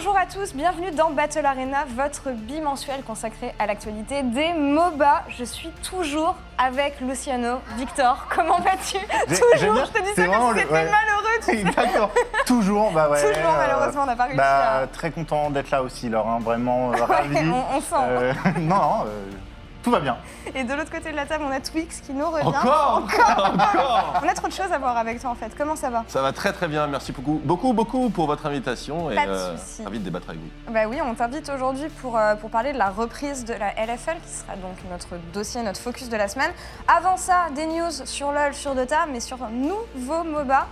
Bonjour à tous, bienvenue dans Battle Arena, votre bimensuel consacré à l'actualité des MOBA. Je suis toujours avec Luciano. Victor, comment vas-tu? Toujours, je te dis ça comme si c'était ouais. malheureux. tu sais. D'accord. Toujours, bah ouais. Toujours, malheureusement, on n'a pas réussi bah, à- Très content d'être là aussi, Laure. hein, Vraiment euh, ravi. on, on sent. Euh, non, non, euh, tout va bien. Et de l'autre côté de la table, on a Twix qui nous revient. Encore Encore On a trop de choses à voir avec toi en fait. Comment ça va Ça va très très bien, merci beaucoup, beaucoup, beaucoup pour votre invitation et Pas de souci. ravi de débattre avec vous. Bah oui, on t'invite aujourd'hui pour, euh, pour parler de la reprise de la LFL, qui sera donc notre dossier, notre focus de la semaine. Avant ça, des news sur LoL, sur Dota, mais sur un nouveau MOBA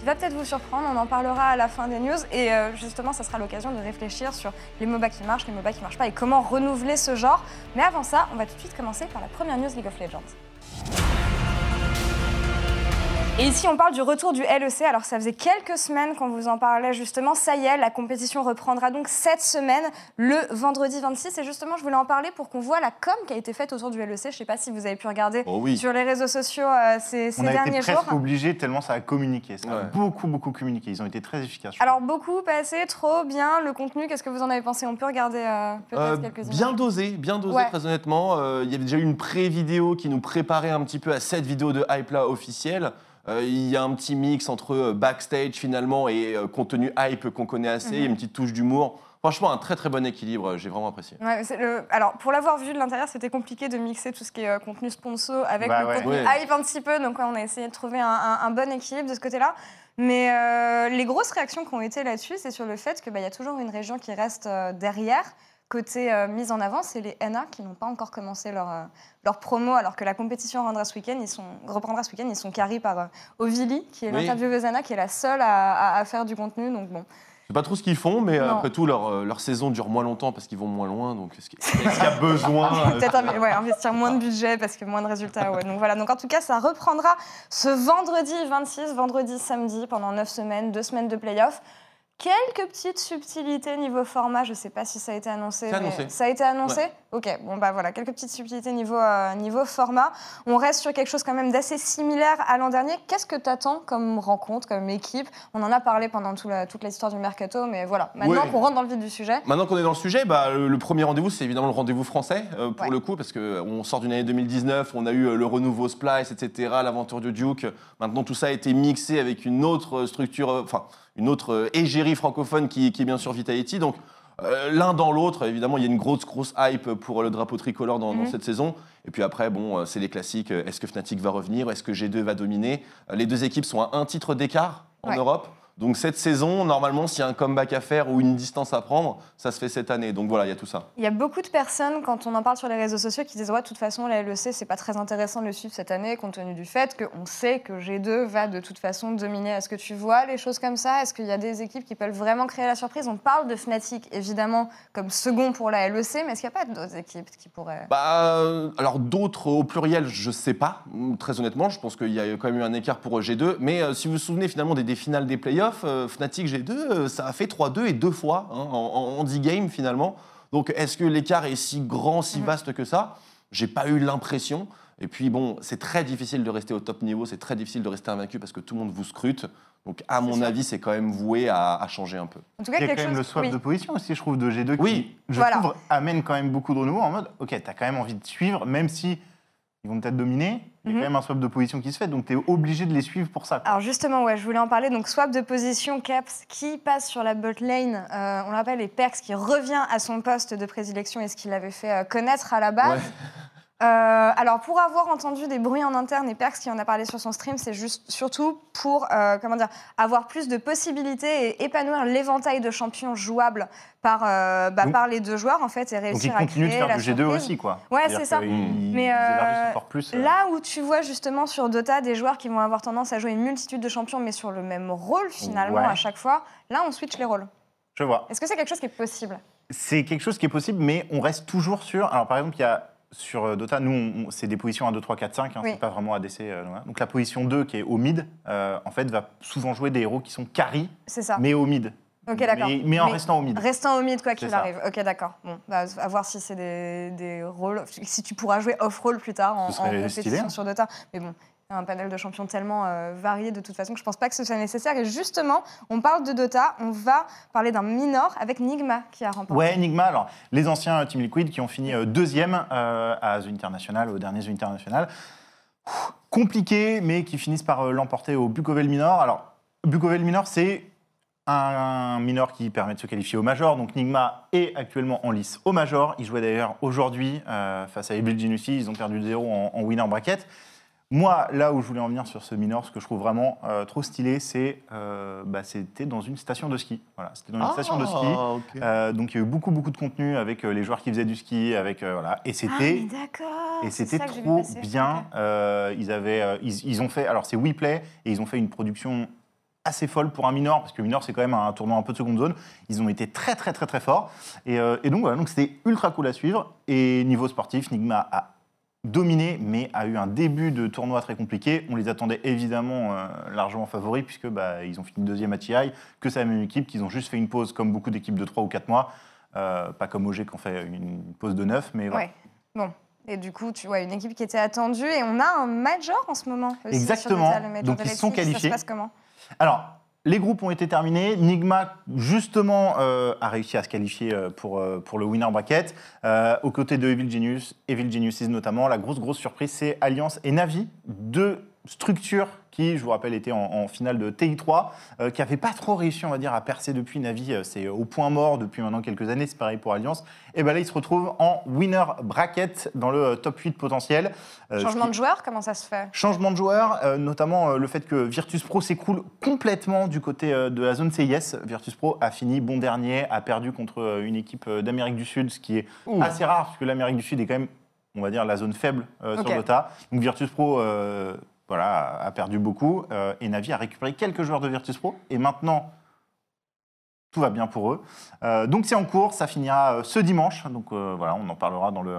qui va peut-être vous surprendre. On en parlera à la fin des news. Et euh, justement, ça sera l'occasion de réfléchir sur les MOBA qui marchent, les MOBA qui marchent pas et comment renouveler ce genre. Mais avant ça, on va tout de suite commencer par la première news League of Legends. Et ici, on parle du retour du LEC. Alors, ça faisait quelques semaines qu'on vous en parlait justement. Ça y est, la compétition reprendra donc cette semaine, le vendredi 26. Et justement, je voulais en parler pour qu'on voit la com qui a été faite autour du LEC. Je ne sais pas si vous avez pu regarder Oh oui. sur les réseaux sociaux euh, ces, ces On a été derniers jours. presque obligés tellement ça a communiqué. Ça a Ouais. beaucoup, beaucoup communiqué. Ils ont été très efficaces. Alors, beaucoup passé, trop bien. Le contenu, qu'est-ce que vous en avez pensé? On peut regarder euh, peut-être Euh, quelques bien images. dosé, bien dosé Ouais. très honnêtement. Euh, Il y avait déjà eu une pré-vidéo qui nous préparait un petit peu à cette vidéo de hype là officielle. Euh, Il y a un petit mix entre euh, backstage finalement et euh, contenu hype qu'on connaît assez. Il y a une petite touche d'humour. Franchement, un très très bon équilibre, j'ai vraiment apprécié. Ouais, c'est le- Alors, pour l'avoir vu de l'intérieur, c'était compliqué de mixer tout ce qui est euh, contenu sponsor avec Bah le ouais. contenu Ouais. hype un petit peu. Donc, ouais, on a essayé de trouver un, un- un bon équilibre de ce côté-là. Mais euh, les grosses réactions qui ont été là-dessus, c'est sur le fait qu'il y a toujours une région qui reste euh, derrière. Côté euh, mise en avant, c'est les NA qui n'ont pas encore commencé leur, euh, leur promo, alors que la compétition rendra ce week-end. Ils sont, reprendra ce week-end. Ils sont carrés par euh, Ovili, qui est Oui. l'intervieweuse NA, qui est la seule à, à- à faire du contenu. Donc, bon. Je sais pas trop ce qu'ils font, mais euh, Non. après tout, leur, euh, leur saison dure moins longtemps parce qu'ils vont moins loin. Donc, est-ce qu'il y a besoin Peut-être ouais, investir moins de budget parce que moins de résultats. ouais. Donc voilà, donc en tout cas, ça reprendra ce vendredi 26, vendredi samedi, pendant 9 semaines, 2 semaines de playoff. Quelques petites subtilités niveau format, je sais pas si ça a été annoncé. Mais annoncé. Ça a été annoncé Ok, bon bah voilà, quelques petites subtilités niveau, euh, niveau format. On reste sur quelque chose quand même d'assez similaire à l'an dernier. Qu'est-ce que tu attends comme rencontre, comme équipe? On en a parlé pendant tout la- toute l'histoire du mercato, mais voilà, maintenant Ouais. qu'on rentre dans le vif du sujet. Maintenant qu'on est dans le sujet, bah, le, le premier rendez-vous, c'est évidemment le rendez-vous français, euh, pour Ouais. le coup, parce qu'on sort d'une année 2019, on a eu euh, le renouveau Splice, etc., l'aventure de Duke. Maintenant, tout ça a été mixé avec une autre structure, euh, enfin, une autre euh, égérie francophone qui, qui est bien sûr Vitality. Donc, euh, l'un dans l'autre, évidemment, il y a une grosse, grosse hype pour le drapeau tricolore dans, dans Mhm. cette saison. Et puis après, bon, euh, c'est les classiques. euh, Est-ce que Fnatic va revenir? Est-ce que G2 va dominer? Les deux équipes sont à un titre d'écart en Ouais. Europe. Donc cette saison, normalement, s'il y a un comeback à faire ou une distance à prendre, ça se fait cette année. Donc voilà, il y a tout ça. Il y a beaucoup de personnes, quand on en parle sur les réseaux sociaux, qui disent Ouais, de toute façon, la LEC, c'est pas très intéressant de le suivre cette année, compte tenu du fait qu'on sait que G2 va de toute façon dominer. Est-ce que tu vois les choses comme ça? Est-ce qu'il y a des équipes qui peuvent vraiment créer la surprise? On parle de Fnatic, évidemment, comme second pour la LEC, mais est-ce qu'il n'y a pas d'autres équipes qui pourraient? Bah, euh, alors d'autres au pluriel, je sais pas. Très honnêtement, je pense qu'il y a quand même eu un écart pour euh, G2. Mais euh, si vous vous souvenez finalement des, des finales des playoffs, euh, Fnatic G2, euh, ça a fait 3-2 et deux fois hein, en, en 10 games finalement. Donc est-ce que l'écart est si grand, si Mhm. vaste que ça? J'ai pas eu l'impression. Et puis bon, c'est très difficile de rester au top niveau, c'est très difficile de rester invaincu parce que tout le monde vous scrute. Donc à mon sûr. avis, c'est quand même voué à, à changer un peu. En tout cas, Il y a quelque quand même le swap oui. de position aussi, je trouve, de G2 qui, Oui. je Voilà. trouve, amène quand même beaucoup de renouveau en mode, ok, t'as quand même envie de suivre, même si ils vont peut-être dominer, il y a Mhm. quand même un swap de position qui se fait, donc t'es obligé de les suivre pour ça. quoi. Alors justement, ouais, je voulais en parler. Donc swap de position, Caps qui passe sur la bot lane. Euh, on l'appelle les Perks qui revient à son poste de prédilection et ce qu'il avait fait euh, connaître à la base. Ouais. Euh, alors pour avoir entendu des bruits en interne et Perks qui en a parlé sur son stream, c'est juste surtout pour euh, comment dire avoir plus de possibilités et épanouir l'éventail de champions jouables par euh, bah, Donc- par les deux joueurs en fait et Donc réussir ils à continuent de créer faire du G2 surprise. aussi, quoi. Ouais, c'est ça. Mais, plus. Là où tu vois justement sur Dota des joueurs qui vont avoir tendance à jouer une multitude de champions mais sur le même rôle finalement Ouais. à chaque fois, là on switch les rôles. Je vois. Est-ce que c'est quelque chose qui est possible? C'est quelque chose qui est possible, mais on reste toujours sur. Alors, par exemple, il y a sur euh, Dota, nous, c'est des positions 1, 2, 3, 4, 5, hein, Oui. c'est pas vraiment ADC. euh, donc, la position 2, qui est au mid, euh, en fait, va souvent jouer des héros qui sont carry, mais au mid. Ok, d'accord. Mais, mais en Mais- restant au mid. Restant au mid quoi qu'il arrive. Ok, d'accord. Bon, bah, à voir si c'est des, des rôles, si tu pourras jouer off-rôle plus tard en, en stylé, compétition hein. sur Dota. Mais bon, un panel de champions tellement euh, varié de toute façon que je pense pas que ce soit nécessaire. Et justement, on parle de Dota, on va parler d'un minor avec Nigma qui a remporté. Ouais, Enigma, alors les anciens Team Liquid qui ont fini euh, deuxième euh, à The International, au dernier The International. Compliqué, mais qui finissent par euh, l'emporter au Bukovel Minor. Alors, Bukovel Minor, c'est un, minor qui permet de se qualifier au Major. Donc, Nigma est actuellement en lice au Major. Ils jouaient d'ailleurs aujourd'hui face à Evil Geniusi. Ils ont perdu 0 en, en winner bracket. Moi, là où je voulais en venir sur ce minor, ce que je trouve vraiment euh, trop stylé, c'est euh, bah, c'était dans une station de ski. Voilà, c'était dans une station de ski. Ah. Euh, donc il y a eu beaucoup beaucoup de contenu avec euh, les joueurs qui faisaient du ski, avec euh, voilà, et Ah, c'était et c'était trop bien. Euh, ils avaient euh, ils, ils ont fait alors c'est WePlay et ils ont fait une production assez folle pour un minor parce que minor c'est quand même un tournoi un peu de seconde zone. Ils ont été très très très très forts et, euh, et donc voilà donc c'était ultra cool à suivre et niveau sportif Nigma a dominé, mais a eu un début de tournoi très compliqué. On les attendait évidemment euh, largement favoris, puisque bah, ils ont fini deuxième à TI, que c'est la même équipe, qu'ils ont juste fait une pause comme beaucoup d'équipes de 3 ou 4 mois. Euh, pas comme OG qui ont fait une pause de 9, mais voilà. Ouais. Bon. Et du coup, tu vois, une équipe qui était attendue et on a un major en ce moment. aussi Exactement. Le major Donc, de ils sont qualifiés. Ça se passe comment? Alors, les groupes ont été terminés. Nigma, justement, euh, a réussi à se qualifier euh, pour, euh, pour le winner bracket. Aux côtés de Evil Genius, Evil Geniuses notamment, la grosse, grosse surprise, c'est Alliance et Navi, deux structures qui, je vous rappelle, étaient en, en finale de TI3, euh, qui n'avaient pas trop réussi, on va dire, à percer depuis. Navi, euh, c'est au point mort depuis maintenant quelques années, c'est pareil pour Alliance. Et ben là, ils se retrouvent en winner bracket dans le euh, top 8 potentiel. Euh, Changement qui- de joueur, comment ça se fait? Changement de joueur, euh, notamment euh, le fait que Virtus Pro s'écoule complètement du côté euh, de la zone CIS. Virtus Pro a fini bon dernier, a perdu contre euh, une équipe euh, d'Amérique du Sud, ce qui est Ouh. assez rare, parce que l'Amérique du Sud est quand même, on va dire, la zone faible euh, Ok. sur Dota. Donc Virtus Pro euh, voilà, a perdu beaucoup, euh, et Navi a récupéré quelques joueurs de Virtus Pro, et maintenant, tout va bien pour eux. Euh, donc c'est en cours, ça finira euh, ce dimanche, donc voilà, on en parlera dans le,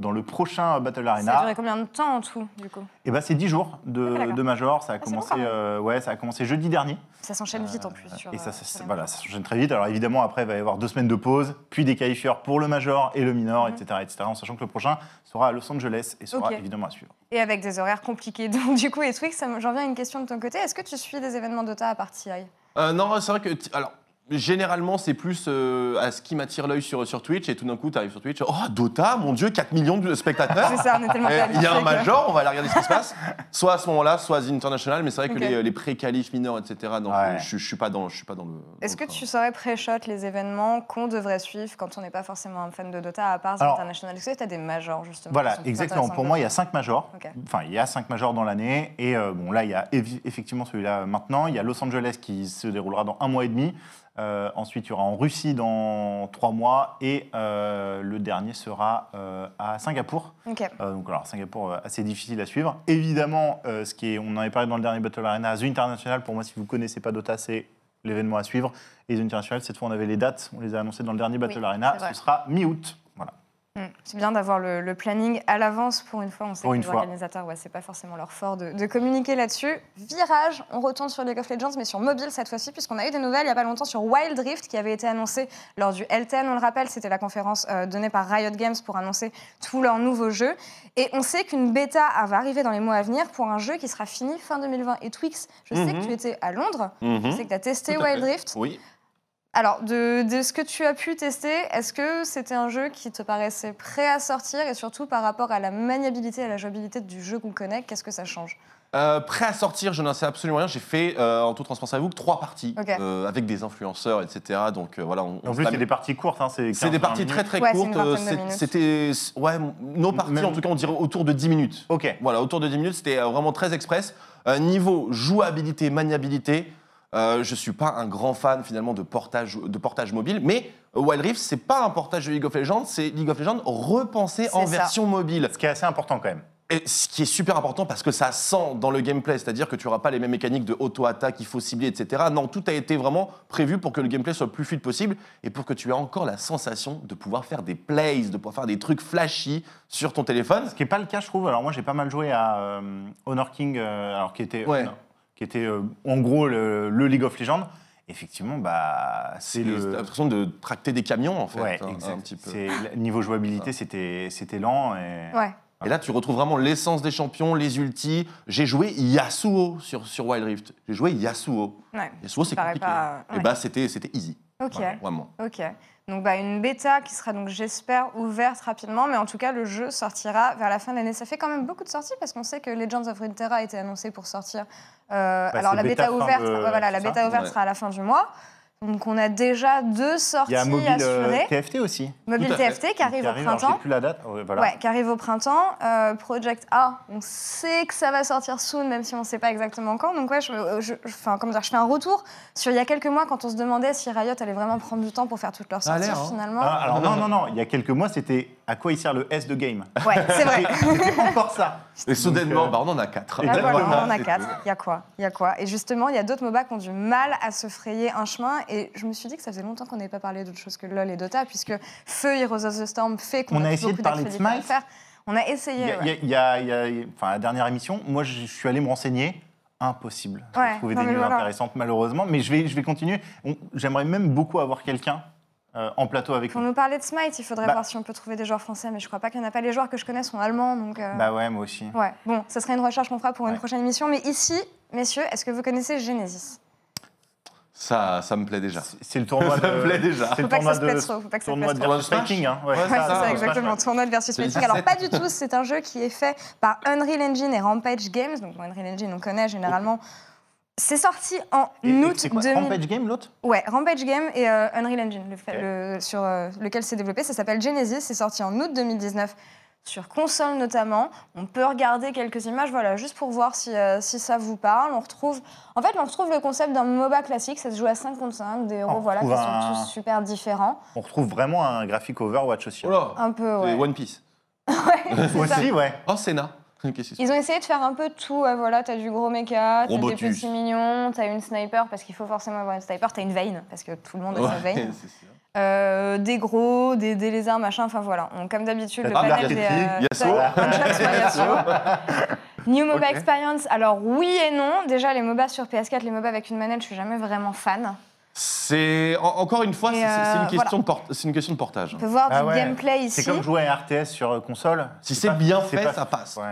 dans le prochain Battle Ça a Arena. duré combien de temps en tout, du coup Et ben c'est 10 jours Ah, de, d'accord. de major. Ça a, c'est commencé, bon, euh, ouais, ça a commencé jeudi dernier. Ça s'enchaîne vite en plus. Euh, sur, et ça, euh, ça- voilà, ça s'enchaîne très vite. Alors évidemment, après, il va y avoir deux semaines de pause, puis des qualifieurs pour le major et le minor, Mhm. etc., etc. En sachant que le prochain sera à Los Angeles et sera évidemment à suivre. Et avec des horaires compliqués. Donc, du coup, et Twix, ça me- j'en viens à une question de ton côté. Est-ce que tu suis des événements Dota à part TI Euh, non, c'est vrai que. Alors. Généralement, c'est plus euh, à ce qui m'attire l'œil sur, sur Twitch, et tout d'un coup, tu arrives sur Twitch, oh, Dota, mon Dieu, 4 millions de spectateurs. C'est ça, on est tellement Il y a un major, on va aller regarder ce qui se passe. Soit à ce moment-là, soit à The International, mais c'est vrai que Ok. les, les pré-qualifs mineurs, etc., non, Ouais. je, je suis pas dans, je suis pas dans le. dans Est-ce le que train. tu saurais pré-shot les événements qu'on devrait suivre quand on n'est pas forcément un fan de Dota à part The Alors- International? Est-ce que tu as des majors justement qui Voilà, sont exactement. Pour moi, il y a cinq majors. Ok. Enfin, il y a cinq majors dans l'année. Et euh, bon, là, il y a évi- effectivement celui-là maintenant. Il y a Los Angeles qui se déroulera dans un mois et demi. Euh, ensuite, il y aura en Russie dans trois mois. Et euh, le dernier sera euh, à Singapour. Euh, donc alors Singapour euh, assez difficile à suivre. Évidemment, euh, ce qui est, on en avait parlé dans le dernier Battle Arena, The International. Pour moi, si vous connaissez pas Dota, c'est l'événement à suivre. Et The International, cette fois, on avait les dates, on les a annoncées dans le dernier Battle Oui, Arena. Ce sera mi-août. Hmm. C'est bien d'avoir le, le planning à l'avance pour une fois. On sait Pour que les fois. organisateurs, ouais, c'est pas forcément leur fort de, de communiquer là-dessus. Virage, on retourne sur League of Legends, mais sur mobile cette fois-ci, puisqu'on a eu des nouvelles il y a pas longtemps sur Wild Rift qui avait été annoncé lors du L10. On le rappelle, c'était la conférence euh, donnée par Riot Games pour annoncer tous leurs nouveaux jeux. Et on sait qu'une bêta va arriver dans les mois à venir pour un jeu qui sera fini fin 2020. Et Twix, je sais Mhm. que tu étais à Londres, Mhm. je sais que tu as testé Wild. Rift. Oui. Alors, de, de ce que tu as pu tester, est-ce que c'était un jeu qui te paraissait prêt à sortir et surtout par rapport à la maniabilité et à la jouabilité du jeu qu'on connaît, qu'est-ce que ça change? Euh, prêt à sortir, je n'en sais absolument rien. J'ai fait, euh, en toute transparence avec vous, trois parties euh, avec des influenceurs, etc. Donc euh, voilà, on, En plus, c'est des parties courtes. Hein, c'est C'est des 15-20 parties très minutes. très Ouais, courtes. C'était, ouais, nos parties Même- en tout cas, on dirait autour de 10 minutes. Ok. Voilà, autour de 10 minutes, c'était vraiment très express. Euh, niveau jouabilité, maniabilité, euh, je suis pas un grand fan finalement de portage, de portage mobile, mais euh, Wild Rift, c'est pas un portage de League of Legends, c'est League of Legends repensé en ça. version mobile. Ce qui est assez important quand même. Et ce qui est super important parce que ça sent dans le gameplay, c'est-à-dire que tu n'auras pas les mêmes mécaniques de auto-attaque, il faut cibler, etc. Non, tout a été vraiment prévu pour que le gameplay soit le plus fluide possible et pour que tu aies encore la sensation de pouvoir faire des plays, de pouvoir faire des trucs flashy sur ton téléphone. Ce qui n'est pas le cas, je trouve. Alors moi, j'ai pas mal joué à euh, Honor King, euh, alors qui était, Ouais. Qui était euh, en gros le, le League of Legends. Effectivement, bah, c'est le. l'impression de tracter des camions en fait. Ouais, un- exact. un petit peu. C'est- le Niveau jouabilité, c'était c'était lent. Et... Ouais. Et là, tu retrouves vraiment l'essence des champions, les ultis. J'ai joué Yasuo sur, sur Wild Rift. J'ai joué Yasuo. Ouais. Yasuo, c'est compliqué. pas- Et ouais. bah, c'était c'était easy. Ok. Vraiment. Ok. Donc bah, une bêta qui sera donc j'espère ouverte rapidement, mais en tout cas le jeu sortira vers la fin de l'année. Ça fait quand même beaucoup de sorties parce qu'on sait que Legends of Runeterra a été annoncé pour sortir. Euh, alors Bah, c'est la bêta ouverte, de- ouais, voilà, la bêta ouverte Ouais. sera à la fin du mois. Donc on a déjà deux Il sorties y a mobile euh, assurées. TFT aussi. Mobile Tout à fait. TFT qui arrive au printemps. Plus la date. Ouais, voilà. Ouais, qui arrive au printemps. Euh, Project A, on sait que ça va sortir soon, même si on ne sait pas exactement quand. Donc ouais, je, je- je- enfin, comment dire, je fais un retour sur il y a quelques mois quand on se demandait si Riot allait vraiment prendre du temps pour faire toutes leurs sorties hein. finalement. Ah, alors non, non, non, il y a quelques mois, c'était à quoi il sert le S de game. Ouais, c'est vrai. C'était encore ça. Et soudainement, euh, bah, on en a quatre. Là, Exactement. voilà, on en a quatre. Il y a quoi? Il y a quoi? Et justement, il y a d'autres MOBA qui ont du mal à se frayer un chemin. Et je me suis dit que ça faisait longtemps qu'on n'avait pas parlé d'autre chose que LoL et Dota, puisque Feu Heroes of the Storm fait qu'on On a a, essayé de parler de Smite. faire. On a essayé. il y a- il y a- il y a- il y a- enfin, la dernière émission, moi, je suis allé me renseigner. Impossible de Ouais, trouver des news voilà. intéressantes, malheureusement. Mais je vais, je vais continuer. On- J'aimerais même beaucoup avoir quelqu'un euh, en plateau avec Pour nous. nous parler de Smite, il faudrait Bah. voir si on peut trouver des joueurs français, mais je crois pas qu'il n'y en a pas. Les joueurs que je connais sont allemands, donc. euh, Bah ouais, moi aussi. Ouais, bon, ce serait une recherche qu'on fera pour une prochaine émission. Mais ici, messieurs, est-ce que vous connaissez Genesis? Ça, ça me plaît déjà. C'est- le tournoi Ça de. me plaît déjà. C'est Faut le pas que ça se de. pète trop, faut pas que ça se Tournoi de versus fighting, hein. Ouais, c'est ça, exactement. Tournoi de versus fighting. Alors, 17. pas du tout, c'est un jeu qui est fait par Unreal Engine et Rampage Games. Donc, Unreal Engine, on connaît généralement. C'est sorti en Et- août c'est quoi, 2000. Rampage Game, l'autre Ouais, Rampage Game et euh, Unreal Engine, le sur euh, lequel c'est développé. Ça s'appelle Genesis. C'est sorti en août 2019 sur console notamment. On peut regarder quelques images, voilà, juste pour voir si, euh, si ça vous parle. On retrouve, en fait, on retrouve le concept d'un MOBA classique. Ça se joue à 5 contre 5, des héros, On voilà, qui sont un- tous super différents. On retrouve vraiment un graphique Overwatch aussi. Oh là Un peu, ouais. One Piece. ça. Aussi, ouais. Oh, Senna. Ils ont essayé de faire un peu tout. ouais, voilà, t'as du gros mecha, t'as des petits mignons, t'as une sniper parce qu'il faut forcément avoir une sniper, t'as une veine parce que tout le monde a sa Ouais, veine. c'est sûr. Euh, des gros, des, des lézards, machin, enfin voilà. On- comme d'habitude, le panel des... euh, Yasuo. New MOBA. Experience, alors oui et non. Déjà, les MOBA sur PS4, les MOBA avec une manette, je suis jamais vraiment fan. C'est en- encore une fois, c'est euh, une question de port- c'est une question de portage. On peut voir Ah du ouais. gameplay ici. C'est comme jouer à un RTS sur euh, console. Si c'est bien c'est fait, pas- ça passe. Ouais.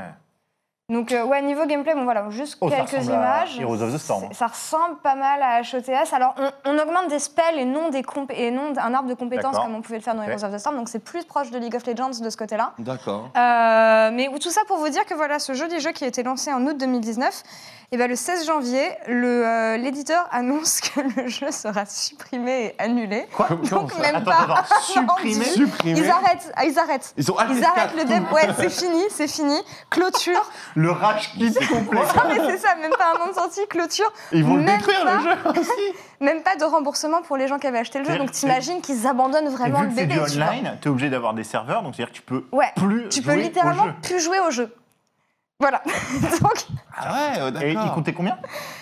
Donc, euh, ouais, niveau gameplay, bon voilà, juste Oh, ça quelques images. Heroes of the Storm. C'est- Ça ressemble pas mal à HOTS. Alors, on, on augmente des spells et non, des et non un arbre de compétences comme on pouvait le faire dans. Heroes of the Storm. Donc, c'est plus proche de League of Legends de ce côté-là. D'accord. Euh, mais tout ça pour vous dire que voilà, ce joli jeu qui a été lancé en août 2019, et ben le 16 janvier, le, euh, l'éditeur annonce que le jeu sera supprimé et annulé. Quoi Donc même Attends, pas attends. Supprimé Supprimé. Ils arrêtent, ah, ils arrêtent. Ils ont Ils arrêtent le dev. Ouais, c'est fini, c'est fini. Clôture. Le rage kit complet. Non mais c'est ça, même pas un an de sortie, clôture. Ils vont le Même détruire pas- le jeu aussi. Même pas de remboursement pour les gens qui avaient acheté le jeu. C'est- Donc t'imagines qu'ils abandonnent Et vraiment vu le que c'est bébé. du tu vois. online, t'es obligé d'avoir des serveurs, donc c'est-à-dire que tu peux Ouais. plus Tu peux littéralement au jeu. plus jouer au jeu. Voilà. Donc, Ah ouais, euh, Et il comptait combien?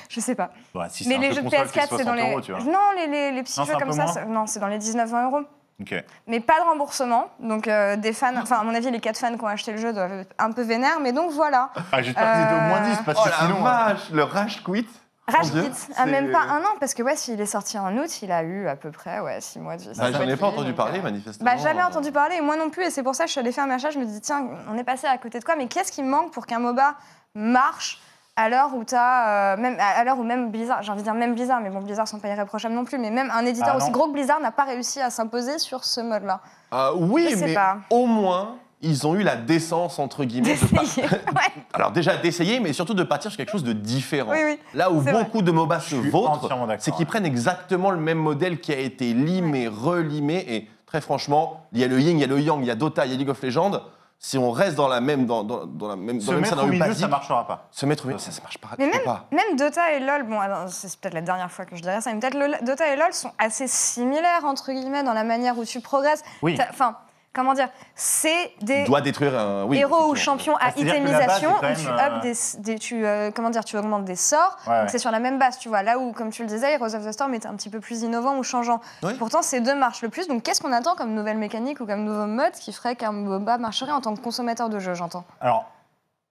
Je sais pas. Bah, si Mais les jeu jeux de console, PS4, c'est dans 60 les. euros. Non, les, les, les petits Non, jeux comme ça, non, c'est dans les 19-20 euros. Ok. Mais pas de remboursement. Donc euh, des fans, enfin à mon avis, les 4 fans qui ont acheté le jeu doivent être un peu vénères. Mais donc voilà. Ah, j'espère que c'était au moins Euh, 10 parce Oh que la sinon. euh, le rage quit. Rage Quit, ah, c'est- même pas un an, parce que ouais, s'il est sorti en août, il a eu à peu près ouais, 6 mois de vie. Ah, doit J'en ai pas entendu parler, euh, manifestement. Bah, jamais Euh, entendu parler, et moi non plus, et c'est pour ça que je suis allée faire un achat. Je me dis, tiens, on est passé à côté de quoi, mais qu'est-ce qui manque pour qu'un MOBA marche? À l'heure où t'as. euh, même, à l'heure où même Blizzard, j'ai envie de dire même Blizzard, mais bon, Blizzard sont pas irréprochables non plus, mais même un éditeur Ah, aussi gros que Blizzard n'a pas réussi à s'imposer sur ce mode-là. Ah oui, mais pas. au moins, ils ont eu la décence, entre guillemets, de pas- D'essayer. ouais. Alors déjà d'essayer, mais surtout de partir sur quelque chose de différent. Oui, oui. Là où vrai. beaucoup de MOBA se vautrent, c'est qu'ils ouais. prennent exactement le même modèle qui a été limé, relimé, et très franchement, il y a le yin, il y a le yang, il y a Dota, il y a League of Legends. Si on reste dans la même, dans, dans, dans la même, Se dans même mettre au milieu, basique, ça marchera pas. se mettre au milieu, ça, ça marche pas. Mais même, pas. même Dota et LoL, bon, c'est peut-être la dernière fois que je dirais ça, mais peut-être Dota et LoL sont assez similaires, entre guillemets, dans la manière où tu progresses. Oui. Enfin, comment dire C'est des doit détruire un. Oui, héros ou champions à c'est-à-dire que la base, itemisation, quand où tu, même, up euh, des, des- tu, euh, comment dire, tu augmentes des sorts. Ouais, ouais. Donc c'est sur la même base, tu vois. Là où, comme tu le disais, Heroes of the Storm était un petit peu plus innovant ou changeant. Oui. Pourtant, ces deux marchent le plus. Donc qu'est-ce qu'on attend comme nouvelle mécanique ou comme nouveau mode qui ferait qu'un MOBA marcherait en tant que consommateur de jeu, j'entends? Alors,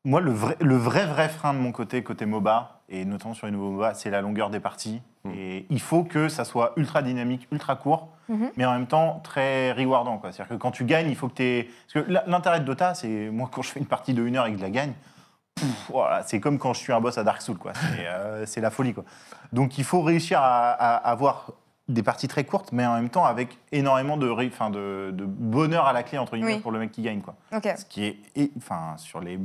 moi, le vrai, le vrai, vrai frein de mon côté, côté MOBA, et notamment sur les nouveaux MOBA, c'est la longueur des parties. Mm. Et il faut que ça soit ultra dynamique, ultra court, Mhm. mais en même temps très rewardant. C'est-à-dire que quand tu gagnes, il faut que tu aies. Parce que l'intérêt de Dota, c'est. Moi, quand je fais une partie de 1 heure et que je la gagne, voilà, c'est comme quand je suis un boss à Dark Souls. quoi. C'est euh, c'est la folie. Quoi. Donc il faut réussir à, à avoir des parties très courtes, mais en même temps avec énormément de, enfin, de, de bonheur à la clé, entre guillemets, Oui. pour le mec qui gagne. Quoi. Ok. Ce qui est, et, enfin, sur les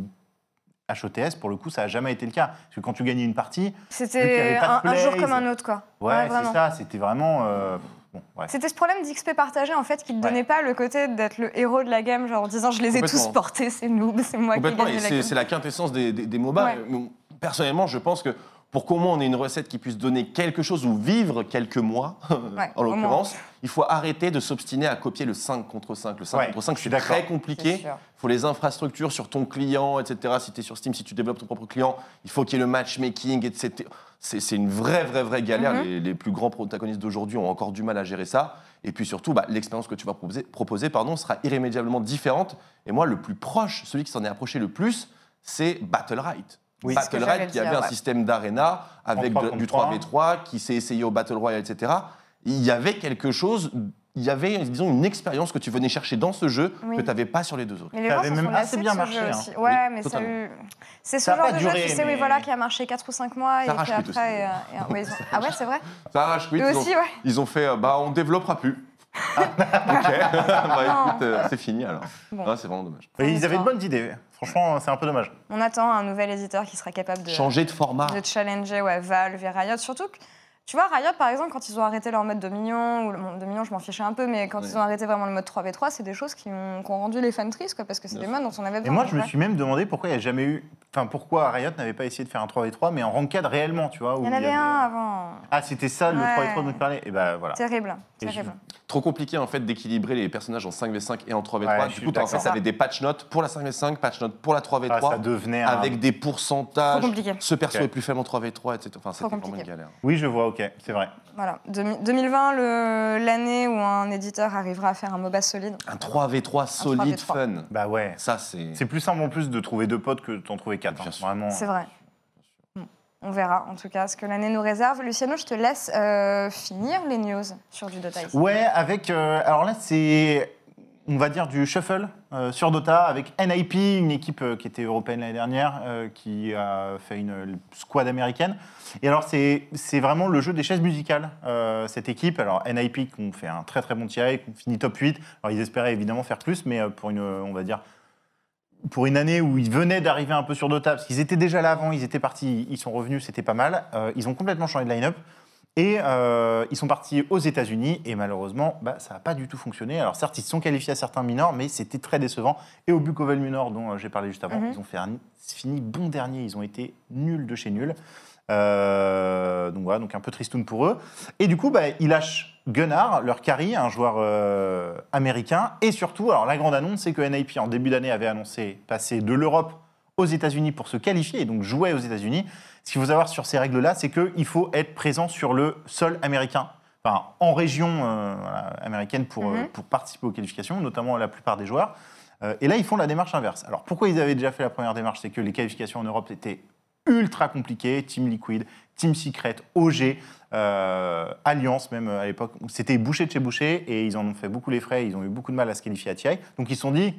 HOTS, pour le coup, ça n'a jamais été le cas. Parce que quand tu gagnais une partie, C'était un, un jour comme un autre, quoi. ouais, vraiment. c'est ça, c'était vraiment. euh, bon, ouais. C'était ce problème d'XP partagé en fait qui ne Ouais. donnait pas le côté d'être le héros de la game, genre en disant je les ai tous portés, c'est nous, c'est moi qui ai gagné la c'est game. c'est la quintessence des, des, des MOBA. Ouais. Personnellement, je pense que pour qu'au moins on ait une recette qui puisse donner quelque chose ou vivre quelques mois, Ouais, en l'occurrence, il faut arrêter de s'obstiner à copier le 5 contre 5. Le 5 Ouais, contre 5, je suis c'est très compliqué. Il faut les infrastructures sur ton client, etc. Si tu es sur Steam, si tu développes ton propre client, il faut qu'il y ait le matchmaking, etc. C'est c'est une vraie, vraie, vraie galère. Mhm. les, les plus grands protagonistes d'aujourd'hui ont encore du mal à gérer ça. Et puis surtout, bah, l'expérience que tu vas proposer, proposer pardon, sera irrémédiablement différente. Et moi, le plus proche, celui qui s'en est approché le plus, c'est Battle.right. Oui. C'est ce que j'allais Battle.right qui dire, avait un système d'arena avec En de- 3 du contre 3v3 qui s'est essayé au Battle Royale, etc. Il y avait quelque chose, il y avait, disons, une expérience que tu venais chercher dans ce jeu Oui. que tu n'avais pas sur les deux autres. Mais les Ça avait même assez bien marché, hein. Ouais, Oui, mais ça a eu. C'est ce Ça a genre pas de duré, jeu, tu sais, oui, mais- voilà, qui a marché 4 ou 5 mois Ça et après. euh, et- ouais, ils ont- Ah ouais, c'est vrai Ça arrache Eux ils, ont, aussi, ouais. ils ont fait, euh, bah on développera plus. ok, bah écoute, euh, c'est fini alors. Bon. Ah, c'est vraiment dommage. Et ils avaient de bonnes idées. Franchement, c'est un peu dommage. On attend un nouvel éditeur qui sera capable de, Changer de format. de challenger ouais, Valve et Riot. Surtout que, tu vois, Riot, par exemple, quand ils ont arrêté leur mode Dominion, ou le bon, Dominion, je m'en fichais un peu, mais quand Ouais. ils ont arrêté vraiment le mode 3v3, c'est des choses qui ont, qui ont rendu les fans tristes, quoi, parce que c'est des modes dont on avait Et besoin. moi, je me suis même demandé pourquoi il n'y a jamais eu. Enfin, pourquoi Riot n'avait pas essayé de faire un 3v3, mais en ranked réellement, tu vois. où Il y en avait un avait- avant. Ah, c'était ça le Ouais. 3v3 dont tu parlais? Et ben voilà. Terrible, Et je- terrible. Trop compliqué en fait d'équilibrer les personnages en 5v5 et en 3v3. Ouais, je du coup, en fait, d'accord. t'avais des patch notes pour la 5v5, patch notes pour la 3v3. Ah, ça devenait un- avec des pourcentages. Trop compliqué. Ce perso est plus faible en 3v3, etc. Enfin, c'était vraiment compliqué. une galère. Oui, je vois, ok, c'est vrai. Voilà. Demi- 2020, le- l'année où un éditeur arrivera à faire un MOBA solide. Un 3v3 solide 3v3. fun. Bah ouais. Ça, c'est. C'est plus simple en plus de trouver deux potes que d'en trouver quatre. Bien hein. sûr. Vraiment. C'est vrai. On verra en tout cas ce que l'année nous réserve. Luciano, je te laisse euh, finir les news sur du Dota. Ouais, avec. euh, alors là, c'est. On va dire du shuffle euh, sur Dota avec NIP, une équipe euh, qui était européenne l'année dernière, euh, qui a fait une squad américaine. Et alors, c'est vraiment le jeu des chaises musicales, cette équipe. Alors, NIP qui ont fait un très très bon tiré, qui ont fini top 8. Alors, ils espéraient évidemment faire plus, mais pour une, on va dire, pour une année où ils venaient d'arriver un peu sur Dota, parce qu'ils étaient déjà là avant, ils étaient partis, ils sont revenus, c'était pas mal. Ils ont complètement changé de line-up. Et euh, ils sont partis aux États-Unis et malheureusement, bah, ça n'a pas du tout fonctionné. Alors certes, ils se sont qualifiés à certains minors, mais c'était très décevant. Et au Bukovel Minor, dont euh, j'ai parlé juste avant, Mhm. ils ont fait un, fini bon dernier. Ils ont été nuls de chez nuls. Euh, donc voilà, donc un peu tristoun pour eux. Et du coup, bah, ils lâchent Gunnar, leur carry, un joueur euh, américain. Et surtout, alors la grande annonce, c'est que NIP en début d'année avait annoncé passer de l'Europe aux États-Unis pour se qualifier et donc jouer aux États-Unis. Ce qu'il faut savoir sur ces règles-là, c'est qu'il faut être présent sur le sol américain, enfin en région euh, voilà, américaine pour, euh, Mhm. pour participer aux qualifications, notamment la plupart des joueurs. Euh, et là, ils font la démarche inverse. Alors pourquoi ils avaient déjà fait la première démarche? C'est que les qualifications en Europe étaient ultra compliquées. Team Liquid, Team Secret, OG, euh, Alliance même à l'époque. C'était bouché de chez bouché et ils en ont fait beaucoup les frais. Ils ont eu beaucoup de mal à se qualifier à TI. Donc ils se sont dit,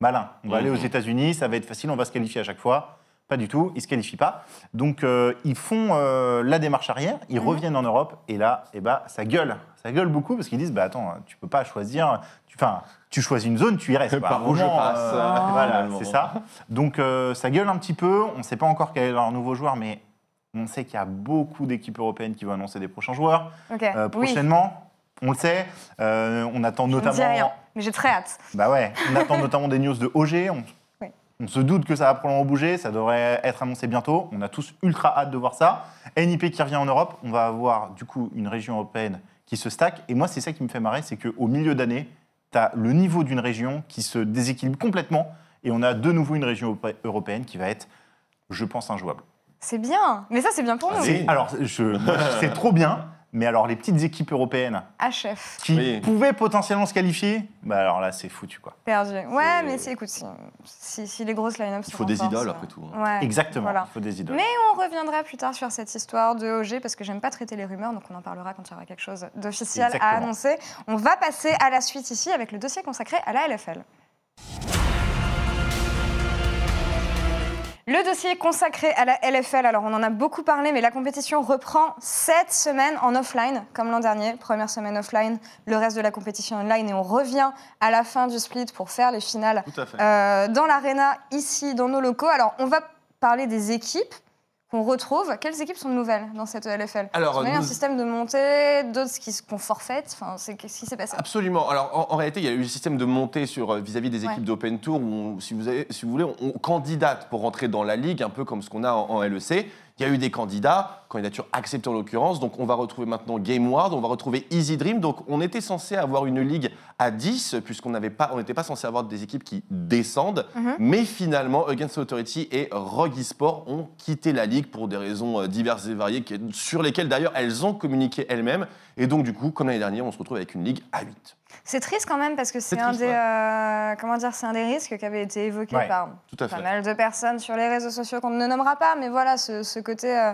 malin, on va aller aux États-Unis, ça va être facile, on va se qualifier à chaque fois. Pas du tout, ils se qualifient pas. Donc euh, ils font euh, la démarche arrière, ils Mhm. reviennent en Europe et là, eh ben, ça gueule. Ça gueule beaucoup parce qu'ils disent bah attends, tu peux pas choisir. tu- Enfin, tu, choisis une zone, tu y restes. Par où je passe, euh, voilà, c'est ça. Donc euh, ça gueule un petit peu. On ne sait pas encore quel est leur nouveau joueur, mais on sait qu'il y a beaucoup d'équipes européennes qui vont annoncer des prochains joueurs euh, oui. prochainement. On le sait. Euh, on attend Je ne notamment. dis rien, mais j'ai très hâte. Bah ouais, on attend notamment des news de OG. On. On se doute que ça va probablement bouger, ça devrait être annoncé bientôt. On a tous ultra hâte de voir ça. NIP qui revient en Europe, on va avoir du coup une région européenne qui se stack. Et moi, c'est ça qui me fait marrer, c'est qu'au milieu d'année, tu as le niveau d'une région qui se déséquilibre complètement. Et on a de nouveau une région europé- européenne qui va être, je pense, injouable. C'est bien. Mais ça, c'est bien pour nous. Ah, C'est- Alors, c'est trop bien, Mais alors, les petites équipes européennes HF, qui Oui. pouvaient potentiellement se qualifier, bah alors là, c'est foutu, quoi. perdu. Ouais, mais c'est, écoute, si, si, si les grosses line-up Il faut des idoles, après tout, hein. Ouais, Exactement, voilà. il faut des idoles. Mais on reviendra plus tard sur cette histoire de OG parce que j'aime pas traiter les rumeurs, donc on en parlera quand il y aura quelque chose d'officiel à Exactement. annoncer. On va passer à la suite ici avec le dossier consacré à la LFL. Le dossier consacré à la LFL, alors on en a beaucoup parlé, mais la compétition reprend cette semaine en offline, comme l'an dernier. Première semaine offline, le reste de la compétition online, et on revient à la fin du split pour faire les finales euh, dans l'arena, ici, dans nos locaux. Alors, on va parler des équipes qu'on retrouve. Quelles équipes sont nouvelles dans cette LFL Alors, On a eu un système de montée, d'autres qui se qu'on forfait. Enfin, c'est qu'est-ce qui s'est passé Absolument. Alors en, en réalité, il y a eu le système de montée sur euh, vis-à-vis des Ouais. équipes d'Open Tour où, on- si vous, avez, si vous voulez, on, on candidate pour rentrer dans la ligue, un peu comme ce qu'on a en, en LEC. Il y a eu des candidats, candidature acceptée en l'occurrence. Donc on va retrouver maintenant Game Ward, on va retrouver Easy Dream. Donc on était censé avoir une ligue à 10 puisqu'on n'avait pas, on n'était pas censé avoir des équipes qui descendent. Mhm. Mais finalement, Against Authority et Rogue Esport ont quitté la ligue pour des raisons euh, diverses et variées, sur lesquelles d'ailleurs elles ont communiqué elles-mêmes. Et donc du coup, comme l'année dernière, on se retrouve avec une ligue à 8. C'est triste quand même parce que c'est un triste, des ouais. euh, comment dire, c'est un des risques qui avait été évoqué Ouais, par pas mal de personnes sur les réseaux sociaux qu'on ne nommera pas, mais voilà, ce, ce côté, euh,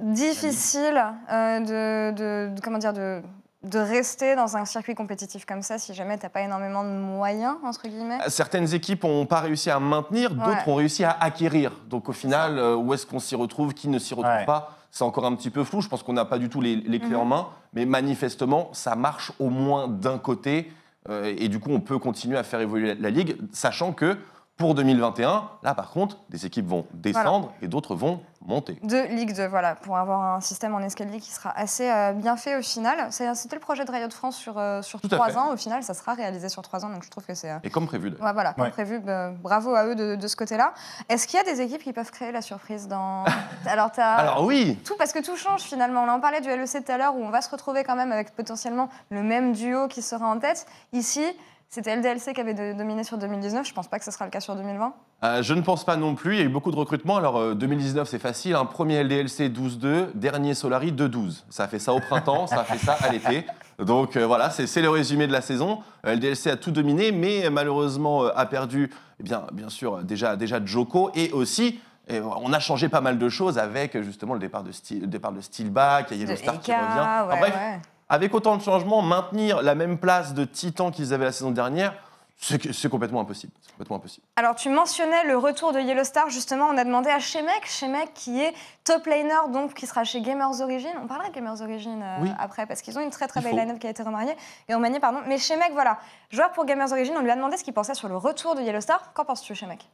difficile euh, de, de- de- comment dire, de, de rester dans un circuit compétitif comme ça si jamais t'as pas énormément de moyens entre guillemets? Certaines équipes n'ont pas réussi à maintenir, d'autres Ouais. ont réussi à acquérir. Donc au final, euh, où est-ce qu'on s'y retrouve, qui ne s'y retrouve Ouais. pas? C'est encore un petit peu flou. Je pense qu'on n'a pas du tout les, les clés Mhm. en main, mais manifestement, ça marche au moins d'un côté. euh, et du coup, on peut continuer à faire évoluer la, la ligue, sachant que pour 2021, là par contre, des équipes vont descendre et d'autres vont monter. de Ligue 2, voilà, pour avoir un système en escalier qui sera assez euh, bien fait au final. C'était le projet de Riot France sur, euh, sur trois ans. Au final, ça sera réalisé sur trois ans, donc je trouve que c'est euh, Et comme prévu. ouais, voilà, comme Ouais. prévu. bah, bravo à eux de, de ce côté-là. Est-ce qu'il y a des équipes qui peuvent créer la surprise dans Alors, t'as Alors oui, tout parce que tout change finalement. On en parlait du LEC tout à l'heure où on va se retrouver quand même avec potentiellement le même duo qui sera en tête. Ici, c'était LDLC qui avait de- dominé sur 2019. Je pense pas que ce sera le cas sur 2020. Euh, je ne pense pas non plus. Il y a eu beaucoup de recrutements. Alors, euh, 2019, c'est facile. Un premier LDLC 12-2, dernier Solari 2-12. Ça a fait ça au printemps, ça a fait ça à l'été. Donc euh, voilà, c'est le résumé de la saison. Euh, LDLC a tout dominé, mais malheureusement euh, a perdu, eh bien, bien sûr, déjà, déjà Joko et aussi. et on a changé pas mal de choses avec justement le départ de, Steel, le départ de Steelback, il y a Yellow Star qui Eka, revient. Enfin, ouais, bref, ouais. Avec autant de changements, maintenir la même place de Titan qu'ils avaient la saison dernière, c'est complètement impossible. C'est complètement impossible. Alors, tu mentionnais le retour de Yellow Star. Justement, on a demandé à Shemek, Shemek qui est top laner, donc qui sera chez Gamers Origin. On parlera de Gamers Origin euh, Oui. après, parce qu'ils ont une très très Il belle line-up qui a été remaniée. Et remaniée, pardon. Mais Shemek, voilà, joueur pour Gamers Origin, on lui a demandé ce qu'il pensait sur le retour de Yellow Star. Qu'en penses-tu, Shemek?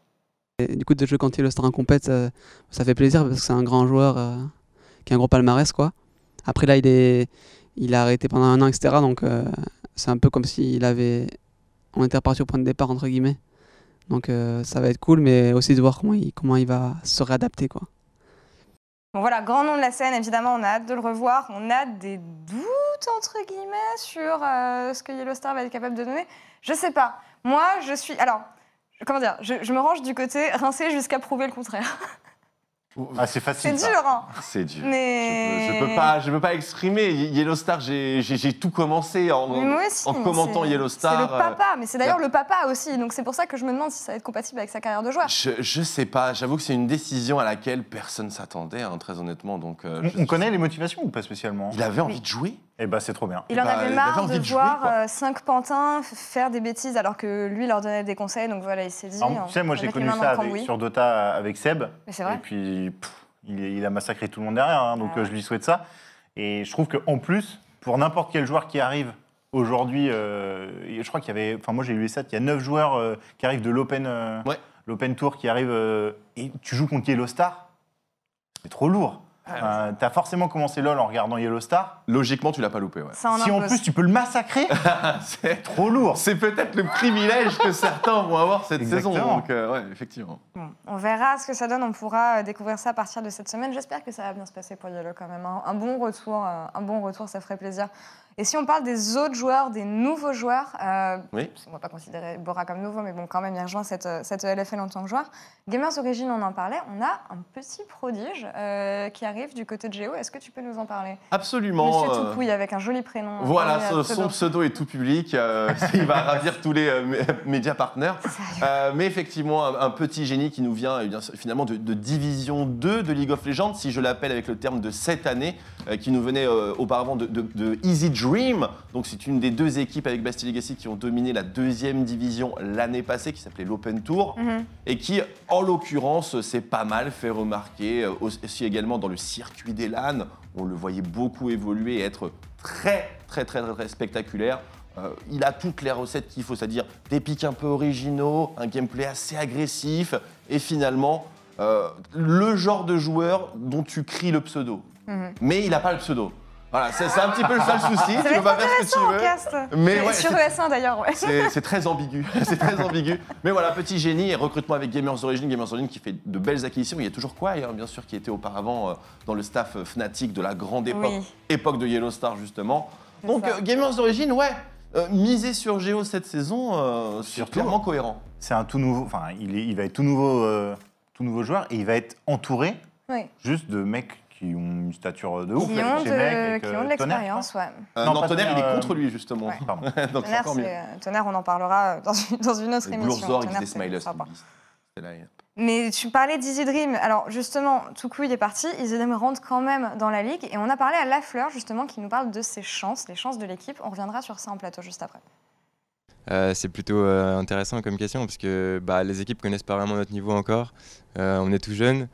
Et du coup, de jouer quand est star en compète, ça, ça fait plaisir parce que c'est un grand joueur euh, qui a un gros palmarès. quoi. Après, là, il, est, il a arrêté pendant un an, etc. Donc, euh, c'est un peu comme s'il avait. On était reparti au point de départ, entre guillemets. Donc, euh, ça va être cool, mais aussi de voir comment il, comment il va se réadapter. quoi. Bon voilà, grand nom de la scène, évidemment, on a hâte de le revoir. On a des doutes, entre guillemets, sur euh, ce que Yellow Star va être capable de donner. Je sais pas. Moi, je suis. Alors, comment dire Je, je me range du côté rincé jusqu'à prouver le contraire. Ah, c'est facile. C'est dur, hein C'est dur. Mais. Je, peux- je peux pas, je peux pas exprimer. Ye- Yellow Star, j'ai tout commencé en, aussi. commentant c'est- Yellow C'est Star. le euh, papa, mais c'est d'ailleurs le papa aussi. Donc c'est pour ça que je me demande si ça va être compatible avec sa carrière de joueur. Je, je sais pas. J'avoue que c'est une décision à laquelle personne s'attendait, hein, très honnêtement. Donc, euh, On, je- on connaît les motivations ou pas spécialement? Il avait envie Oui. de jouer? Eh ben, c'est trop bien. Il en Bah, avait marre de, de jouer, voir quoi. euh, cinq pantins faire des bêtises alors que lui leur donnait des conseils. Donc voilà, il s'est dit. Alors, tu sais, moi j'ai connu ça avec- sur Dota avec Seb. Mais c'est Et vrai. puis, pff, il, il a massacré tout le monde derrière, hein, donc Ah euh, je lui souhaite ça. Et je trouve qu'en plus, pour n'importe quel joueur qui arrive aujourd'hui, euh, et je crois qu'il y avait, enfin moi j'ai eu les stats, il y a 9 joueurs euh, qui arrivent de l'Open euh, Ouais. l'Open Tour qui arrivent, euh, et tu joues contre Yellow Star, c'est trop lourd. Ah, Enfin, T'as forcément commencé LoL en regardant Yellow Star. Logiquement, tu l'as pas loupé. Ouais. Ça en si en impose. plus tu peux le massacrer, c'est trop lourd. c'est peut-être le privilège que certains vont avoir cette saison. Exactement. Donc, euh, ouais, effectivement. Bon, on verra ce que ça donne. On pourra euh, découvrir ça à partir de cette semaine. J'espère que ça va bien se passer pour Yellow quand même. Un, un bon retour, euh, un bon retour, ça ferait plaisir. Et si on parle des autres joueurs, des nouveaux joueurs, euh, Oui. on ne va pas considérer Bora comme nouveau, mais bon, quand même, il rejoint cette, euh, cette LFL en tant que joueur. Gamers Origin, on en parlait, on a un petit prodige euh, qui arrive du côté de Géo. Est-ce que tu peux nous en parler? Absolument. Monsieur euh, Toupouille avec un joli prénom. Voilà, parmi, son, euh, son pseudo. est tout public. euh, il va ravir tous les euh, mé- médias partenaires. Euh, mais effectivement, un, un petit génie qui nous vient eh bien, finalement de, de Division 2 de League of Legends, si je l'appelle avec le terme de cette année, euh, qui nous venait euh, auparavant de, de- de Easy Dream. Donc c'est une des deux équipes avec Bastille Legacy qui ont dominé la deuxième division l'année passée, qui s'appelait l'Open Tour Mhm. et qui, en l'occurrence, s'est pas mal fait remarquer, euh, aussi également dans le circuit des LAN. On le voyait beaucoup évoluer et être très, très, très, très, très spectaculaire. Euh, il a toutes les recettes qu'il faut, c'est-à-dire des pics un peu originaux, un gameplay assez agressif, et finalement, euh, le genre de joueur dont tu cries le pseudo. Mhm. Mais il n'a pas le pseudo. Voilà, c'est un petit peu le seul souci. Ça tu va peux être pas faire ce que tu veux. cast. Mais ouais, sur c'est- ES1 d'ailleurs, ouais. c'est très ambigu, c'est très ambigu. Mais voilà, petit génie et recrutement avec Gamers Origin, Gamers Origin qui fait de belles acquisitions. Il y a toujours quoi, bien sûr, qui était auparavant euh, dans le staff euh, Fnatic de la grande époque, Oui. époque de Yellow Star justement. Donc euh, Gamers Origin, ouais, euh, miser sur Géo cette saison, euh, c'est clairement cohérent. C'est un tout nouveau. Enfin, il, va être tout nouveau, euh, tout nouveau joueur et il va être entouré Oui. juste de mecs qui ont une stature de ouf. Qui avec ont de, qui euh, ont de l'expérience, ouais. Euh, Non, non, Tonnerre, il est euh, contre lui justement. Ouais. Pardon. Donc c'est Tonnerre, encore mieux. c'est- euh, Tonnerre, on en parlera dans une, dans une autre Les émission. C'est là, Mais tu parlais d'Easy Dream. Alors justement, Toukou il est parti. Easy Dream rentre quand même dans la ligue. Et on a parlé à Lafleur justement qui nous parle de ses chances, les chances de l'équipe. On reviendra sur ça en plateau juste après. Euh, c'est plutôt euh, intéressant comme question parce que bah, les équipes connaissent pas vraiment notre niveau encore. Euh, on est tout jeune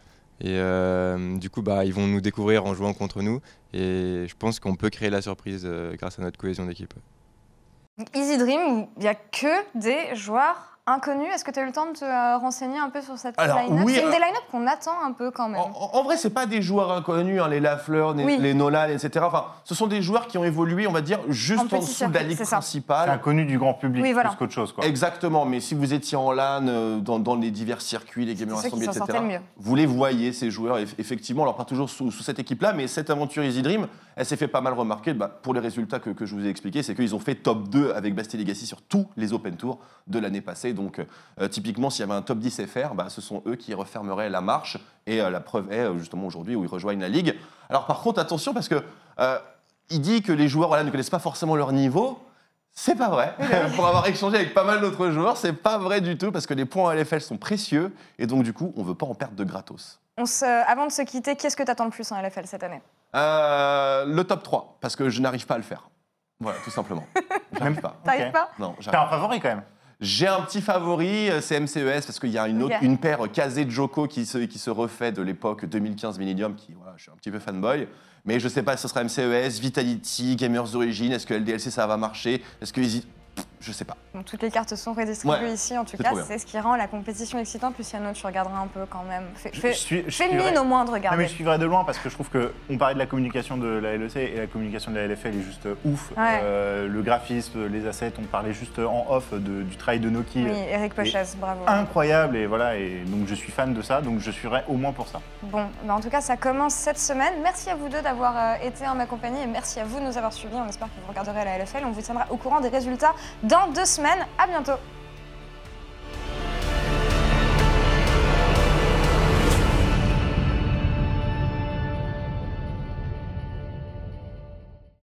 et euh, du coup bah, ils vont nous découvrir en jouant contre nous et je pense qu'on peut créer la surprise euh, grâce à notre cohésion d'équipe. Easy Dream, il n'y a que des joueurs inconnus. Est-ce que tu as eu le temps de te euh, renseigner un peu sur cette line-up oui, C'est une euh, des line-up qu'on attend un peu quand même. En, vrai, c'est pas des joueurs inconnus, hein, les Lafleur, les, Oui. les Nolan, etc. Enfin, ce sont des joueurs qui ont évolué, on va dire, juste En dessous de la ligue principale. inconnu du grand public Oui, voilà. plus qu'autre chose. Quoi. Exactement, mais si vous étiez en LAN, euh, dans, dans les divers circuits, les Gamers s'en etc., vous les voyez, ces joueurs, eff- effectivement, alors pas toujours sous, sous cette équipe-là, mais cette aventure Easy Dream, elle s'est fait pas mal remarquer bah, pour les résultats que, que je vous ai expliqués, c'est qu'ils ont fait top 2 avec Bastille Legacy sur tous les Open Tours de l'année passée. Donc, euh, typiquement, s'il y avait un top 10 FR, bah, ce sont eux qui refermeraient la marche, et euh, la preuve est euh, justement aujourd'hui où ils rejoignent la Ligue. Alors, par contre, attention, parce que il dit que les joueurs voilà, ne connaissent pas forcément leur niveau. C'est pas vrai. Pour avoir échangé avec pas mal d'autres joueurs, c'est pas vrai du tout parce que les points à LFL sont précieux et donc du coup, on veut pas en perdre de gratos. On se- avant de se quitter, qu'est-ce que tu attends le plus en LFL cette année? Euh, le top 3 parce que je n'arrive pas à le faire. Voilà, tout simplement. J'arrive pas. T'arrives pas Non, T'as un favori quand même. J'ai un petit favori, euh, c'est MCES, parce qu'il y a une, autre, une paire Kazé Joko qui se, qui se refait de l'époque 2015 Millennium, qui, voilà, je suis un petit peu fanboy. Mais je sais pas si ce sera MCES, Vitality, Gamers Origin, est-ce que LDLC ça va marcher? Est-ce que Je sais pas. Donc, Toutes les cartes sont redistribuées Ouais, ici, en tout cas. C'est ce qui rend la compétition excitante. Luciano, tu regarderas un peu quand même. Fais, Je- fais, je suis- je fais mine au moins de Non, regarder. mais je suivrai de loin parce que je trouve qu'on parlait de la communication de la LEC et la communication de la LFL est juste ouf. Ouais. Euh, le graphisme, les assets, on parlait juste en off de- du travail de Noki. Oui, Eric Pochez, bravo. Incroyable et voilà, et donc je suis fan de ça, donc je suivrai au moins pour ça. Bon, bah en tout cas, ça commence cette semaine. Merci à vous deux d'avoir euh, été en ma compagnie et merci à vous de nous avoir suivis. On espère que vous regarderez la LFL. On vous tiendra au courant des résultats dans deux semaines. À bientôt.